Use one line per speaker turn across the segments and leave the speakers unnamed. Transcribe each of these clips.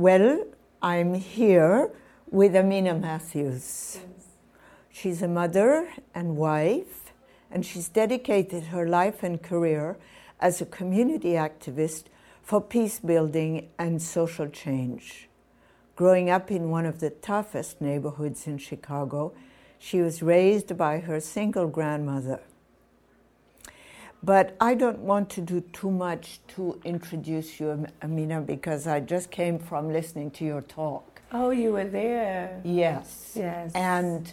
Well, I'm here with Ameena Matthews. She's a mother and wife, and she's dedicated her life and career as a community activist for peace building and social change. Growing up in one of the toughest neighborhoods in Chicago, she was raised by her single grandmother. But I don't want to do too much to introduce you, Ameena, because I just came from listening to your talk.
Oh, you were there?
Yes.
Yes.
And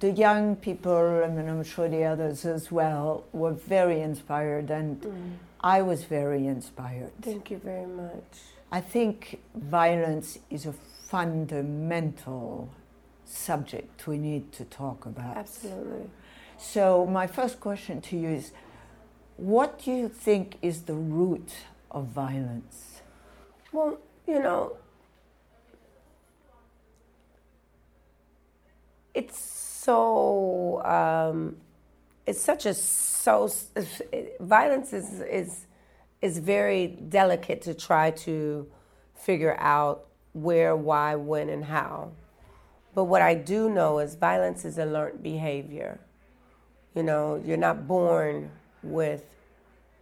the young people, and I'm sure the others as well, were very inspired, and mm. I was very inspired.
Thank you very much.
I think violence is a fundamental subject we need to talk about.
Absolutely.
So, my first question to you is what do you think is the root of violence?
Well, you know, it's so um, it's such a so violence is is is very delicate to try to figure out where, why, when, and how. But what I do know is violence is a learned behavior. You know, you're not born with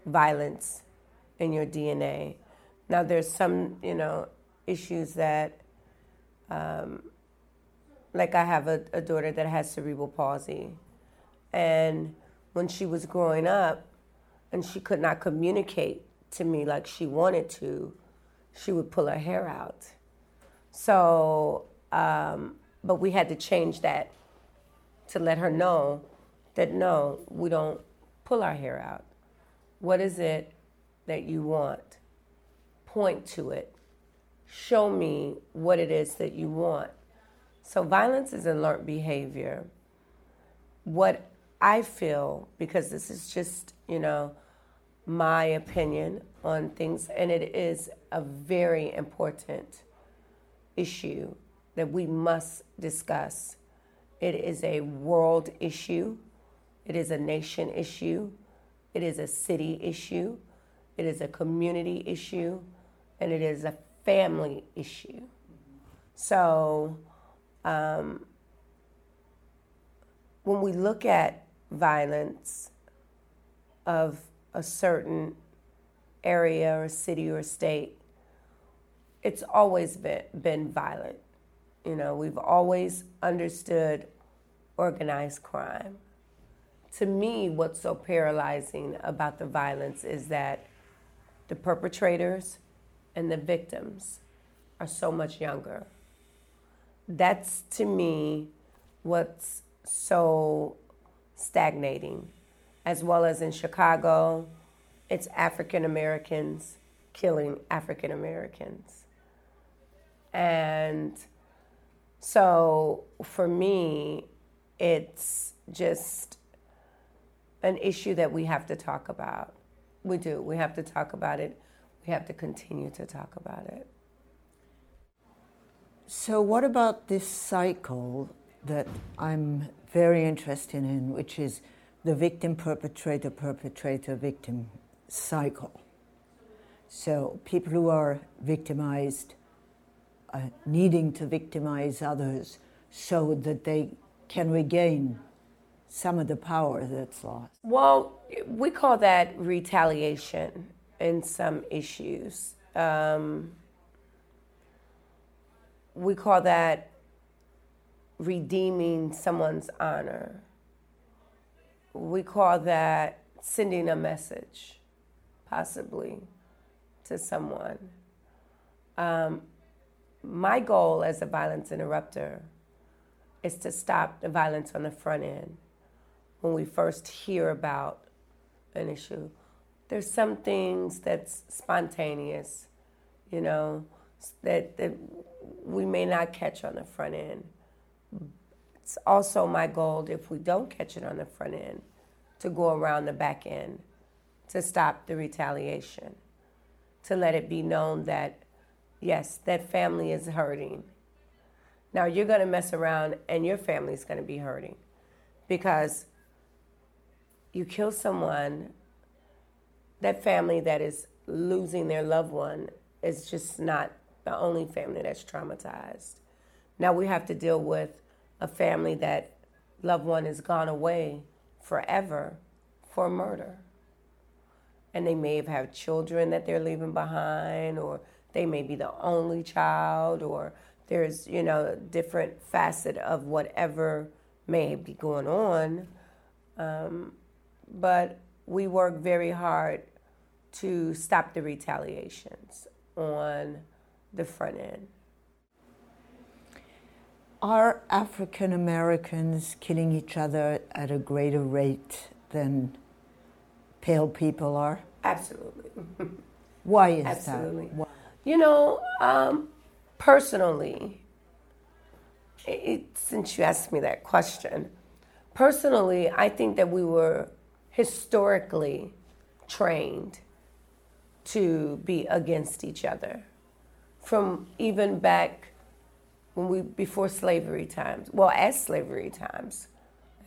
violence in your DNA. Now, there's some, you know, issues that, um, like I have a, a daughter that has cerebral palsy. And when she was growing up and she could not communicate to me like she wanted to, she would pull her hair out. So, um, but we had to change that to let her know that no, we don't pull our hair out. What is it that you want? Point to it. Show me what it is that you want. So, violence is a learned behavior. What I feel, because this is just, you know, my opinion on things, and it is a very important issue that we must discuss. It is a world issue, it is a nation issue, it is a city issue, it is a community issue, and it is a family issue. So, um, when we look at violence of a certain area or city or state, it's always been, been violent. You know, we've always understood organized crime to me, what's so paralyzing about the violence is that the perpetrators and the victims are so much younger. That's to me what's so stagnating, as well as in Chicago, it's African Americans killing African Americans. And so for me, it's just an issue that we have to talk about. We do. We have to talk about it. We have to continue to talk about it.
So, what about this cycle that I'm very interested in, which is the victim, perpetrator, perpetrator, victim cycle? So, people who are victimized uh, needing to victimize others so that they can regain some of the power that's lost?
Well, we call that retaliation in some issues. Um, we call that redeeming someone's honor. We call that sending a message, possibly, to someone. Um, my goal as a violence interrupter is to stop the violence on the front end when we first hear about an issue. There's some things that's spontaneous, you know, that, that we may not catch on the front end. It's also my goal, if we don't catch it on the front end, to go around the back end to stop the retaliation, to let it be known that, yes, that family is hurting. Now you're going to mess around and your family's going to be hurting because you kill someone, that family that is losing their loved one is just not the only family that's traumatized. Now we have to deal with a family that loved one has gone away forever for murder. And they may have children that they're leaving behind, or they may be the only child, or there's, you know, different facet of whatever may be going on. Um, but we work very hard to stop the retaliations on the front end.
Are African Americans killing each other at a greater rate than pale people are?
Absolutely.
Why is
Absolutely.
that? Why?
You know, um, personally, it, since you asked me that question, personally, I think that we were historically trained to be against each other. From even back when we before slavery times well as slavery times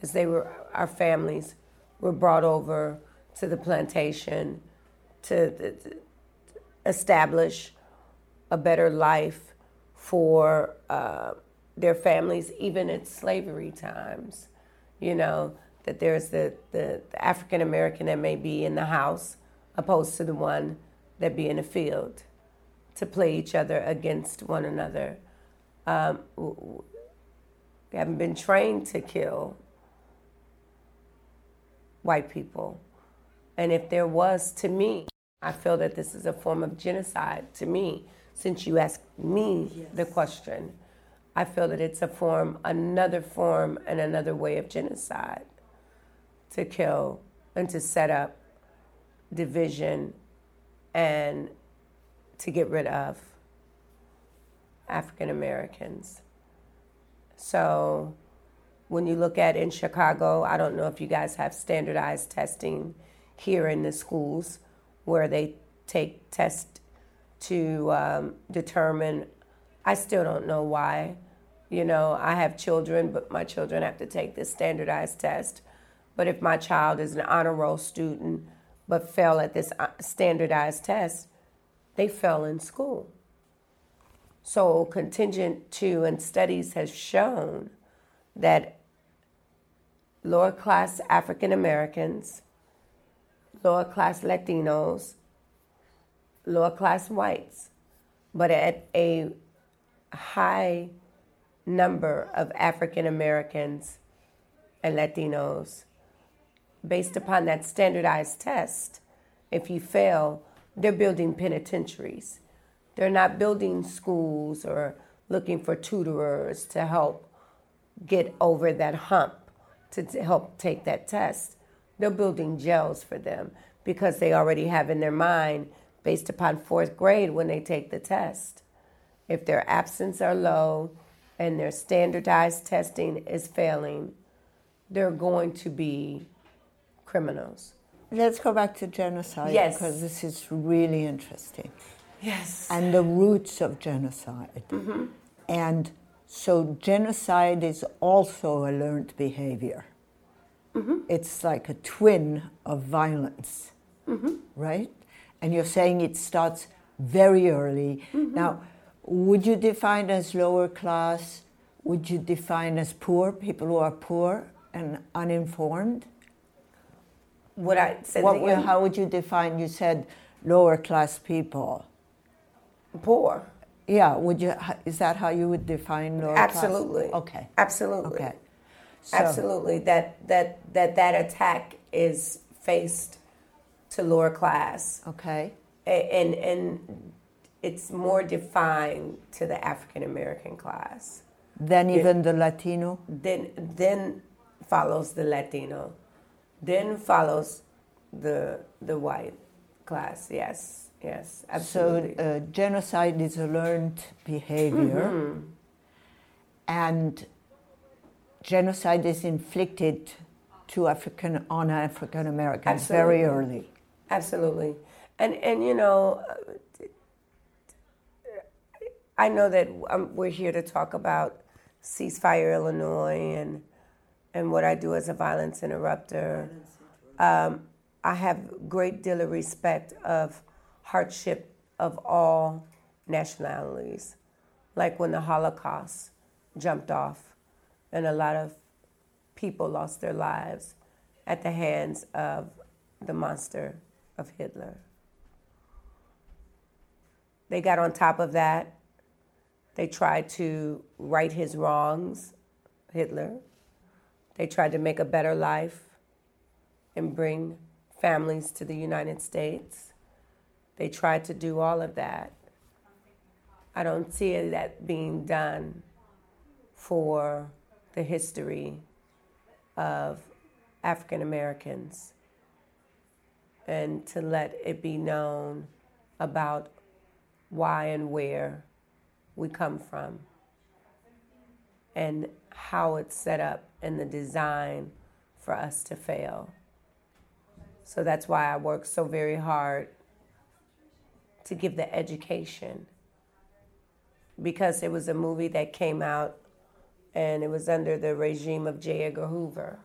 as they were our families were brought over to the plantation to, to establish a better life for uh, their families even at slavery times you know that there's the, the, the African American that may be in the house opposed to the one that be in the field to play each other against one another. Um, we haven't been trained to kill white people. And if there was, to me, I feel that this is a form of genocide to me. Since you asked me yes. the question, I feel that it's a form, another form, and another way of genocide to kill and to set up division and to get rid of African Americans. So when you look at in Chicago, I don't know if you guys have standardized testing here in the schools where they take tests to um, determine. I still don't know why. You know, I have children, but my children have to take this standardized test. But if my child is an honor roll student but fell at this uh, standardized test, they fell in school. So, contingent to, and studies have shown that lower class African Americans, lower class Latinos, lower class whites, but at a high number of African Americans and Latinos based upon that standardized test, if you fail, they're building penitentiaries. They're not building schools or looking for tutorers to help get over that hump to help take that test. They're building jails for them because they already have in their mind, based upon fourth grade when they take the test, if their absence are low and their standardized testing is failing, they're going to be criminals.
Let's go back to genocide
yes.
because this is really interesting.
Yes.
And the roots of genocide.
Mm-hmm.
And so genocide is also a learned behavior.
Mm-hmm.
It's like a twin of violence,
mm-hmm.
right? And you're saying it starts very early.
Mm-hmm.
Now, would you define as lower class? Would you define as poor, people who are poor and uninformed?
What I said.
What, how would you define? You said lower class people.
Poor.
Yeah. Would you? Is that how you would define lower class?
Absolutely.
class? Okay.
Absolutely.
Okay.
So. Absolutely. That that that that attack is faced to lower class.
Okay.
And and it's more defined to the African American class.
Than even it, the Latino.
Then then follows the Latino then follows the the white class. Yes, yes, absolutely.
So uh, genocide is a learned behavior,
mm-hmm.
and genocide is inflicted to African on African Americans very early.
Absolutely, and and you know. I know that um, we're here to talk about ceasefire Illinois and and what I do as a violence interrupter. Um, I have great deal of respect of hardship of all nationalities, like when the Holocaust jumped off and a lot of people lost their lives at the hands of the monster of Hitler. They got on top of that. They tried to right his wrongs, Hitler. They tried to make a better life and bring families to the United States. They tried to do all of that. I don't see that being done for the history of African Americans and to let it be known about why and where we come from and how it's set up in the design for us to fail. So that's why I work so very hard to give the education because it was a movie that came out and it was under the regime of J. Edgar Hoover.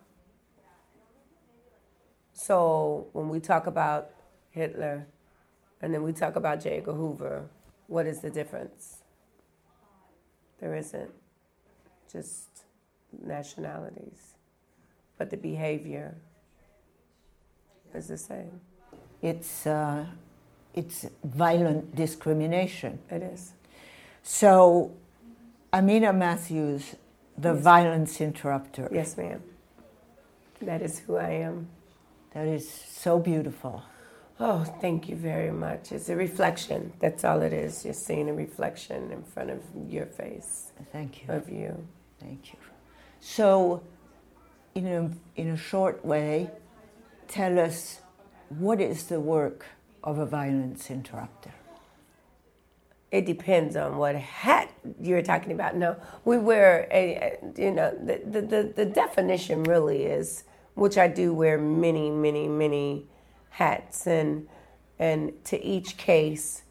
So when we talk about Hitler and then we talk about J. Edgar Hoover, what is the difference? There isn't. Just nationalities. But the behavior is the same.
It's, uh, it's violent discrimination.
It is.
So, Ameena Matthews, the yes. violence interrupter.
Yes, ma'am. That is who I am.
That is so beautiful.
Oh, thank you very much. It's a reflection. That's all it is. You're seeing a reflection in front of your face.
Thank you.
Of you.
Thank you. So, in a, in a short way, tell us what is the work of a violence interrupter?
It depends on what hat you're talking about. No, we wear a, you know, the, the, the, definition really is, which I do wear many, many, many hats and and to each case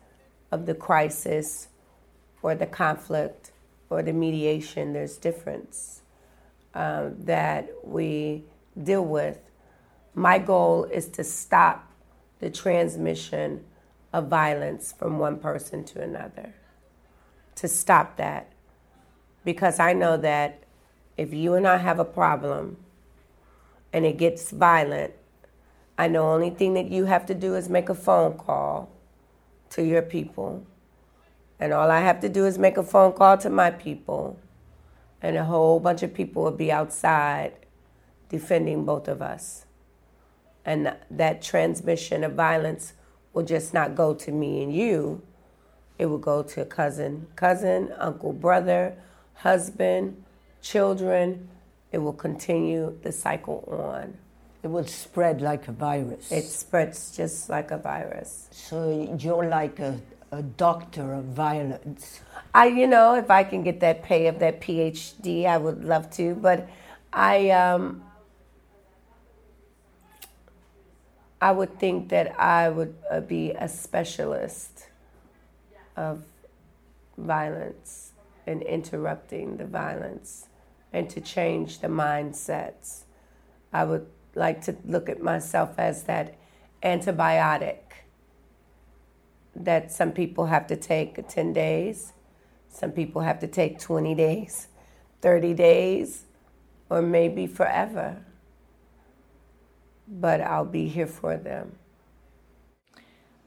of the crisis or the conflict or the mediation there's difference uh, that we deal with my goal is to stop the transmission of violence from one person to another to stop that because i know that if you and i have a problem and it gets violent I know only thing that you have to do is make a phone call to your people. And all I have to do is make a phone call to my people. And a whole bunch of people will be outside defending both of us. And that transmission of violence will just not go to me and you. It will go to cousin, cousin, uncle, brother, husband, children. It will continue the cycle on.
It will spread like a virus.
It spreads just like a virus.
So you're like a, a doctor of violence.
I, you know, if I can get that pay of that PhD, I would love to. But I, um, I would think that I would uh, be a specialist of violence and interrupting the violence and to change the mindsets. I would like to look at myself as that antibiotic that some people have to take 10 days, some people have to take 20 days, 30 days, or maybe forever. But I'll be here for them.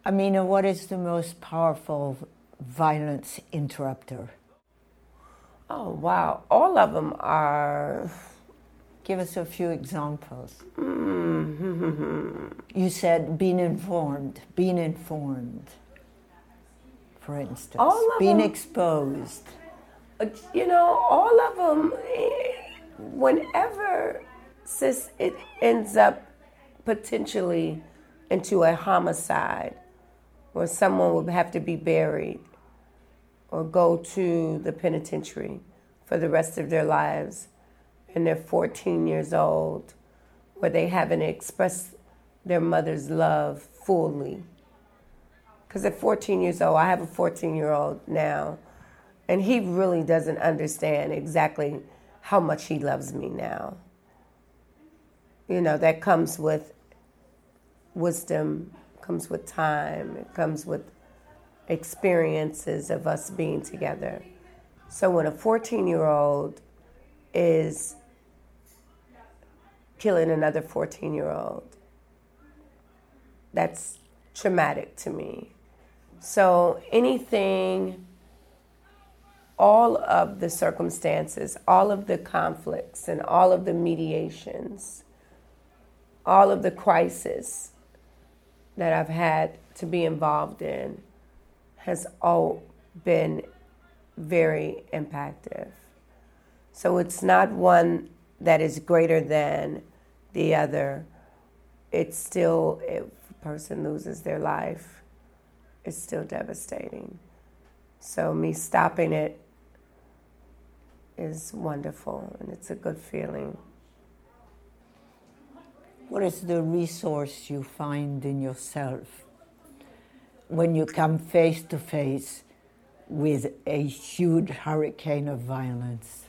Ameena, what is the most powerful violence interrupter?
Oh, wow. All of them are
Give us a few examples. Mm-hmm. You said being informed, being informed, for instance, all being them, exposed.
Uh, you know, all of them, whenever sis, it ends up potentially into a homicide where someone would have to be buried or go to the penitentiary for the rest of their lives and they're 14 years old, where they haven't expressed their mother's love fully. Because at 14 years old, I have a 14 year old now, and he really doesn't understand exactly how much he loves me now. You know, that comes with wisdom, comes with time, it comes with experiences of us being together. So when a 14 year old is killing another 14 year old, that's traumatic to me. So anything, all of the circumstances, all of the conflicts, and all of the mediations, all of the crises that I've had to be involved in has all been very impactful. So it's not one that is greater than the other. It's still, if a person loses their life, it's still devastating. So me stopping it is wonderful and it's a good feeling.
What is the resource you find in yourself when you come face to face with a huge hurricane of violence?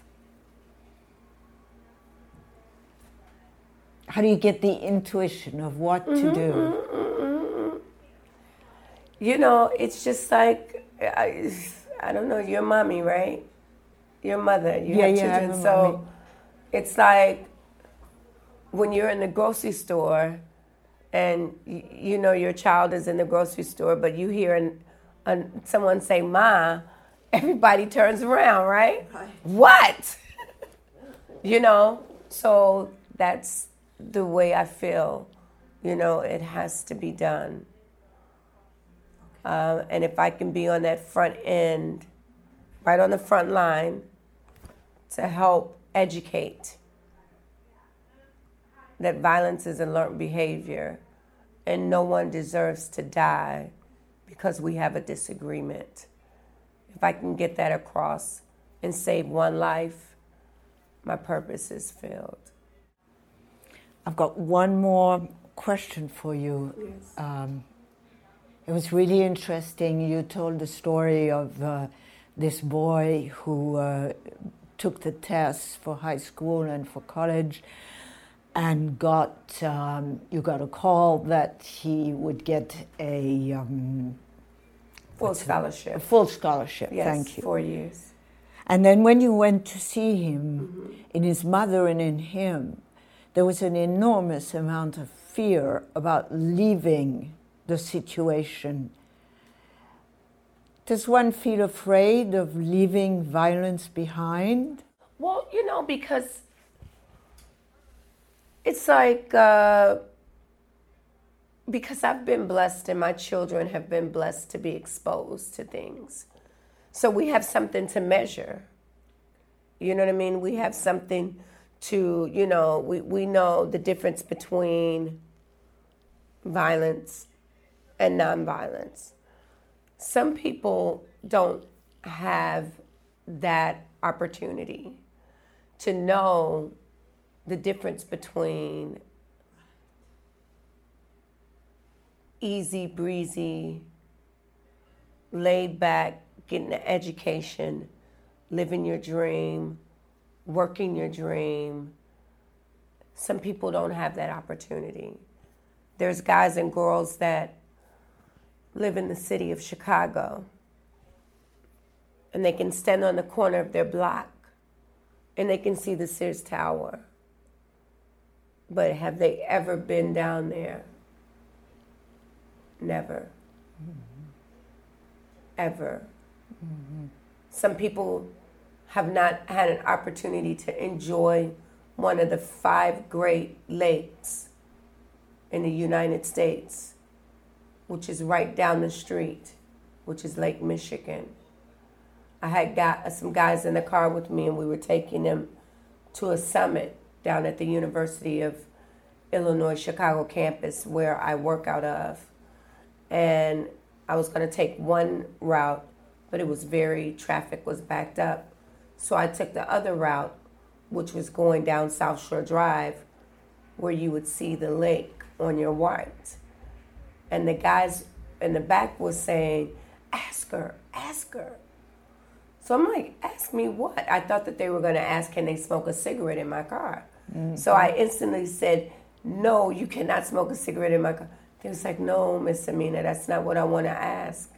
How do you get the intuition of what to mm-hmm, do?
You know, it's just like, I, I don't know, your mommy, right? Your mother, you yeah, have yeah, children. So mommy. it's like when you're in the grocery store and you, you know your child is in the grocery store, but you hear an, an, someone say "ma," everybody turns around, right? right. What? you know, so that's the way I feel. You know, it has to be done. Uh, and if I can be on that front end, right on the front line, to help educate that violence is a learned behavior and no one deserves to die because we have a disagreement. If I can get that across and save one life, my purpose is filled.
I've got one more question for you. Yes. Um, it was really interesting. You told the story of uh, this boy who uh, took the tests for high school and for college and got um, you got a call that he would get a um,
full scholarship.
A full scholarship. Yes, Thank you.
Four years.
And then when you went to see him, mm-hmm. in his mother and in him, there was an enormous amount of fear about leaving the situation. Does one feel afraid of leaving violence behind?
Well, you know, because it's like uh, because I've been blessed and my children have been blessed to be exposed to things. So we have something to measure. You know what I mean? We have something to, you know, we, we know the difference between violence and nonviolence. Some people don't have that opportunity to know the difference between easy breezy, laid back, getting an education, living your dream, working your dream. Some people don't have that opportunity. There's guys and girls that live in the city of Chicago and they can stand on the corner of their block and they can see the Sears Tower but have they ever been down there? Never. Mm-hmm. Ever. Mm-hmm. Some people have not had an opportunity to enjoy one of the five great lakes in the United States, which is right down the street, which is Lake Michigan. I had got uh, some guys in the car with me, and we were taking them to a summit down at the University of Illinois Chicago campus where I work out of. And I was going to take one route, but it was very, traffic was backed up. So I took the other route, which was going down South Shore Drive, where you would see the lake on your right. And the guys in the back was saying, Ask her, ask her. So I'm like, Ask me what? I thought that they were going to ask, Can they smoke a cigarette in my car? Mm-hmm. So I instantly said, No, you cannot smoke a cigarette in my car. They was like, No, Miss Ameena, that's not what I want to ask.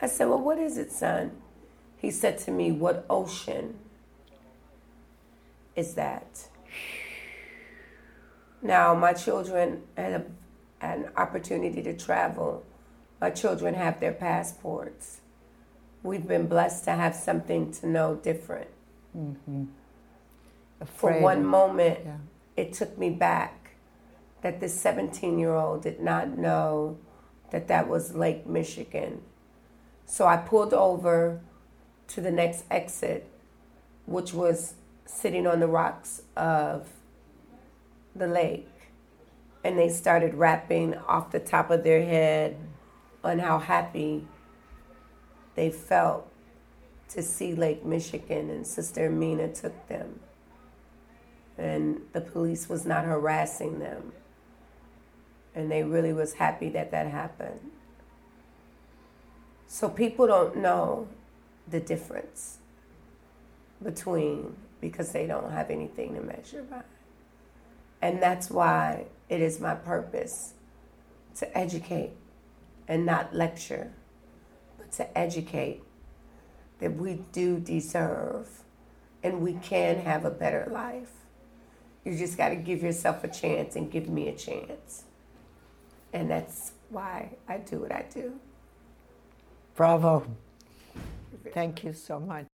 I said, Well, what is it, son? He said to me, What ocean is that? Now, my children had a, an opportunity to travel. My children have their passports. We've been blessed to have something to know different. Mm-hmm. For one moment, yeah. it took me back that this 17 year old did not know that that was Lake Michigan. So I pulled over to the next exit, which was sitting on the rocks of the lake. And they started rapping off the top of their head on how happy they felt to see Lake Michigan, and Sister Ameena took them. And the police was not harassing them. And they really was happy that that happened. So people don't know the difference between because they don't have anything to measure by. And that's why it is my purpose to educate and not lecture, but to educate that we do deserve and we can have a better life. You just got to give yourself a chance and give me a chance. And that's why I do what I do.
Bravo. Thank you so much.